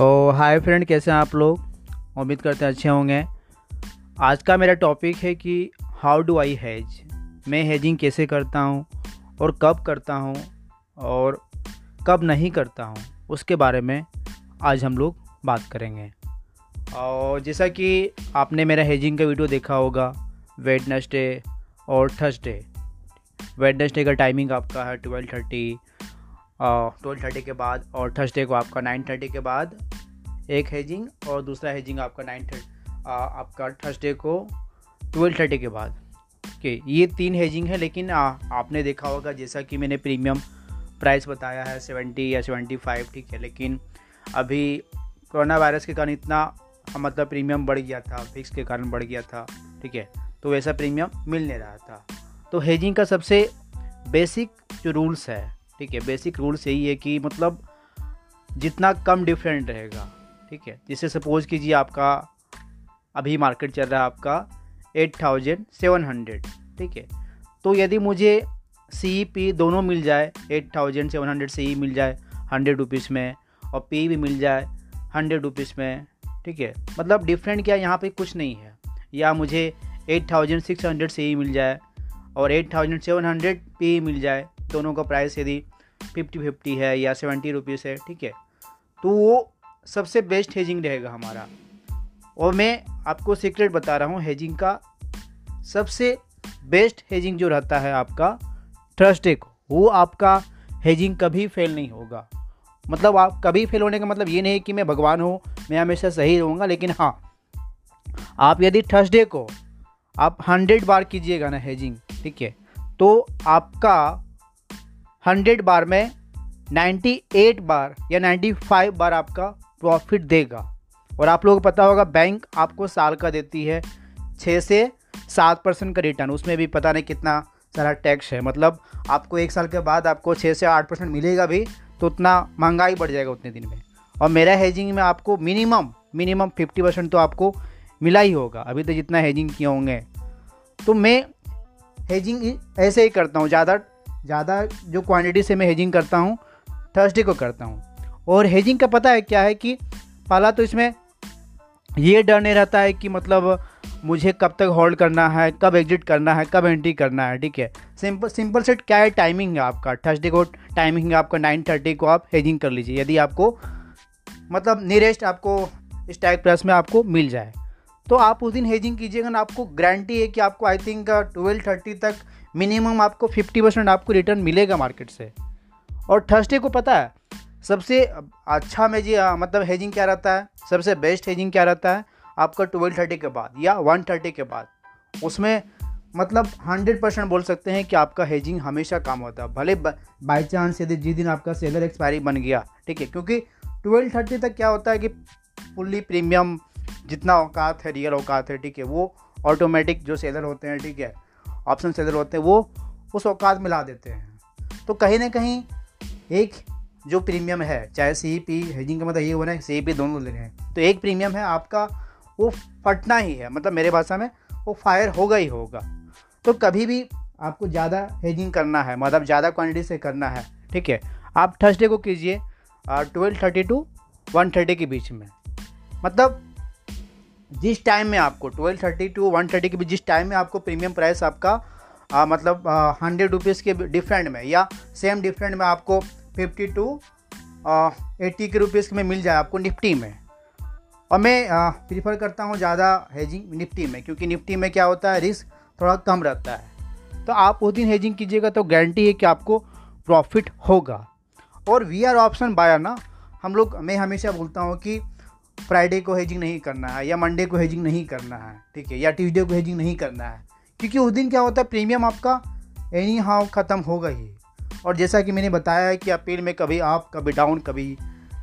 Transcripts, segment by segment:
ओ hi friend, कैसे हैं आप लोग? उम्मीद करते हैं अच्छे होंगे। आज का मेरा टॉपिक है कि हाउ डू आई हैज़ मैं हेजिंग कैसे करता हूँ और कब करता हूँ और कब नहीं करता हूँ, उसके बारे में आज हम लोग बात करेंगे। और जैसा कि आपने मेरा हेजिंग का वीडियो देखा होगा वेडनेसडे और थर्सडे वेडनेसडे का टाइमिंग आपका है ट्वेल्व थर्टी ट्वेल्व थर्टी के बाद और थर्सडे को आपका नाइन थर्टी के बाद एक हेजिंग और दूसरा हेजिंग आपका नाइन थर्टी आपका थर्सडे को ट्वेल्व थर्टी के बाद। ओके ये तीन हेजिंग है लेकिन आ, आपने देखा होगा जैसा कि मैंने प्रीमियम प्राइस बताया है सेवेंटी या सेवेंटी फाइव ठीक है लेकिन अभी कोरोना वायरस के कारण इतना मतलब प्रीमियम बढ़ गया था फिक्स के कारण बढ़ गया था ठीक है तो वैसा प्रीमियम मिल नहीं रहा था। तो हेजिंग का सबसे बेसिक जो रूल्स है ठीक है बेसिक रूल्स यही है कि मतलब जितना कम डिफरेंट रहेगा, ठीक है। जैसे सपोज़ कीजिए आपका, अभी मार्केट चल रहा है आपका एट थाउज़ेंड सेवन हंड्रेड ठीक है। तो यदि मुझे सी पी e दोनों मिल जाए एट थाउज़ेंड सेवन हंड्रेड से सी मिल जाए हंड्रेड रुपीज़ में और पी भी मिल जाए हंड्रेड रुपीज़ में, ठीक है। मतलब डिफरेंट क्या यहाँ पे कुछ नहीं है। या मुझे एट थाउज़ेंड सिक्स हंड्रेड से सी मिल जाए और eight thousand seven hundred P मिल जाए दोनों का प्राइस यदि फिफ्टी फिफ्टी है या सेवेंटी रुपीज़ है, ठीक है? तो वो सबसे बेस्ट हेजिंग रहेगा हमारा। और मैं आपको सीक्रेट बता रहा हूँ हेजिंग का सबसे बेस्ट हेजिंग जो रहता है आपका थर्सडे को वो आपका हेजिंग कभी फेल नहीं होगा। मतलब आप कभी फेल होने का मतलब ये नहीं कि मैं भगवान हूँ, मैं हमेशा सही रहूँगा, लेकिन हाँ आप यदि थर्सडे को आप हंड्रेड बार कीजिएगा ना हेजिंग ठीक है? तो आपका हंड्रेड बार में नाइन्टी एट बार या नाइन्टी फाइव बार आपका प्रॉफिट देगा। और आप लोगों को पता होगा बैंक आपको साल का देती है छः से सात परसेंट का रिटर्न उसमें भी पता नहीं कितना सारा टैक्स है। मतलब आपको एक साल के बाद आपको छः से आठ परसेंट मिलेगा भी तो उतना महँगाई बढ़ जाएगा उतने दिन में। और मेरा हेजिंग में आपको मिनिमम मिनिमम फिफ्टी परसेंट तो आपको मिला ही होगा। अभी तो जितना हेजिंग किए होंगे। तो मैं हेजिंग ऐसे ही करता हूँ, ज़्यादा ज़्यादा जो क्वांटिटी से मैं हेजिंग करता हूँ थर्सडे को करता हूँ। और हेजिंग का पता है क्या है कि पहला तो इसमें ये डर नहीं रहता है कि मतलब मुझे कब तक होल्ड करना है, कब एग्जिट करना है, कब एंट्री करना है, ठीक है? सिंपल सिंपल सेट क्या है? टाइमिंग है आपका। थर्सडे को टाइमिंग है आपका नाइन थर्टी को आप हेजिंग कर लीजिए। यदि आपको मतलब नियरेस्ट आपको स्टैक प्लस में आपको मिल जाए। तो आप उस दिन हेजिंग कीजिएगा ना, आपको गारंटी है कि आपको आई थिंक ट्वेल्व थर्टी तक मिनिमम आपको फिफ्टी परसेंट आपको रिटर्न मिलेगा मार्केट से। और थर्सडे को पता है, सबसे अच्छा में जी मतलब हेजिंग क्या रहता है? सबसे बेस्ट हेजिंग क्या रहता है? आपका ट्वेल्व थर्टी के बाद या वन थर्टी के बाद। उसमें मतलब हंड्रेड परसेंट बोल सकते हैं कि आपका हेजिंग हमेशा काम होता है। भले बाई चांस यदि जिस दिन आपका सेलर एक्सपायरी बन गया, ठीक है? क्योंकि ट्वेल्व थर्टी तक क्या होता है कि फुल्ली प्रीमियम जितना औकात है रियल औकात है, ठीक है, वो ऑटोमेटिक जो सेलर होते हैं, ठीक है ऑप्शन सेलर होते हैं, वो उस औकात में ला देते हैं। तो कहीं ना कहीं एक जो प्रीमियम है, चाहे सी पी हेजिंग का मतलब ये हो रहा है सी पी दोनों ले रहे हैं तो एक प्रीमियम है आपका, वो फटना ही है मतलब मेरे भाषा में वो फायर होगा ही होगा। तो कभी भी आपको ज़्यादा हेजिंग करना है मतलब ज़्यादा क्वान्टिटी से करना है, ठीक है, आप थर्सडे को कीजिए twelve thirty to one thirty के बीच में मतलब जिस टाइम में आपको twelve thirty to one thirty के बीच जिस टाइम में आपको प्रीमियम प्राइस आपका आ, मतलब हंड्रेड रुपीज़ के डिफरेंट में या सेम डिफरेंट में आपको फिफ्टी टू एट्टी के रुपीज़ में मिल जाए आपको निफ्टी में। और मैं प्रीफर करता हूँ ज़्यादा हेजिंग निफ्टी में क्योंकि निफ्टी में क्या होता है रिस्क थोड़ा कम रहता है। तो आप उस दिन हेजिंग कीजिएगा तो गारंटी है कि आपको प्रॉफिट होगा। और वी आर ऑप्शन बायर ना हम लोग मैं हमेशा बोलता हूँ कि फ्राइडे को हेजिंग नहीं करना है या मंडे को हेजिंग नहीं करना है ठीक है या ट्यूसडे को हेजिंग नहीं करना है। क्योंकि उस दिन क्या होता है प्रीमियम आपका एनी हाउ ख़त्म होगा ही। और जैसा कि मैंने बताया है कि अप्रैल में कभी अप कभी डाउन कभी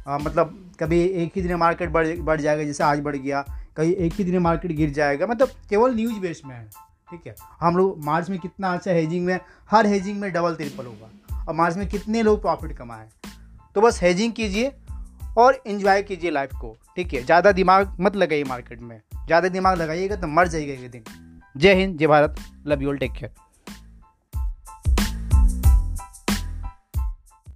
आ, मतलब कभी एक ही दिन मार्केट बढ़ बढ़ जाएगा जैसे आज बढ़ गया कभी एक ही दिन मार्केट गिर जाएगा मतलब केवल न्यूज़ बेस में है ठीक है। हम लोग मार्च में कितना अच्छा हेजिंग में हर हेजिंग में डबल ट्रिपल होगा। और मार्च में कितने लोग प्रॉफिट कमाए। तो बस हेजिंग कीजिए और इन्जॉय कीजिए लाइफ को। ठीक है? ज़्यादा दिमाग मत लगाइए मार्केट में। ज़्यादा दिमाग लगाइएगा तो मर जाइएगा एक दिन। जय हिंद, जय Bharat love you all take care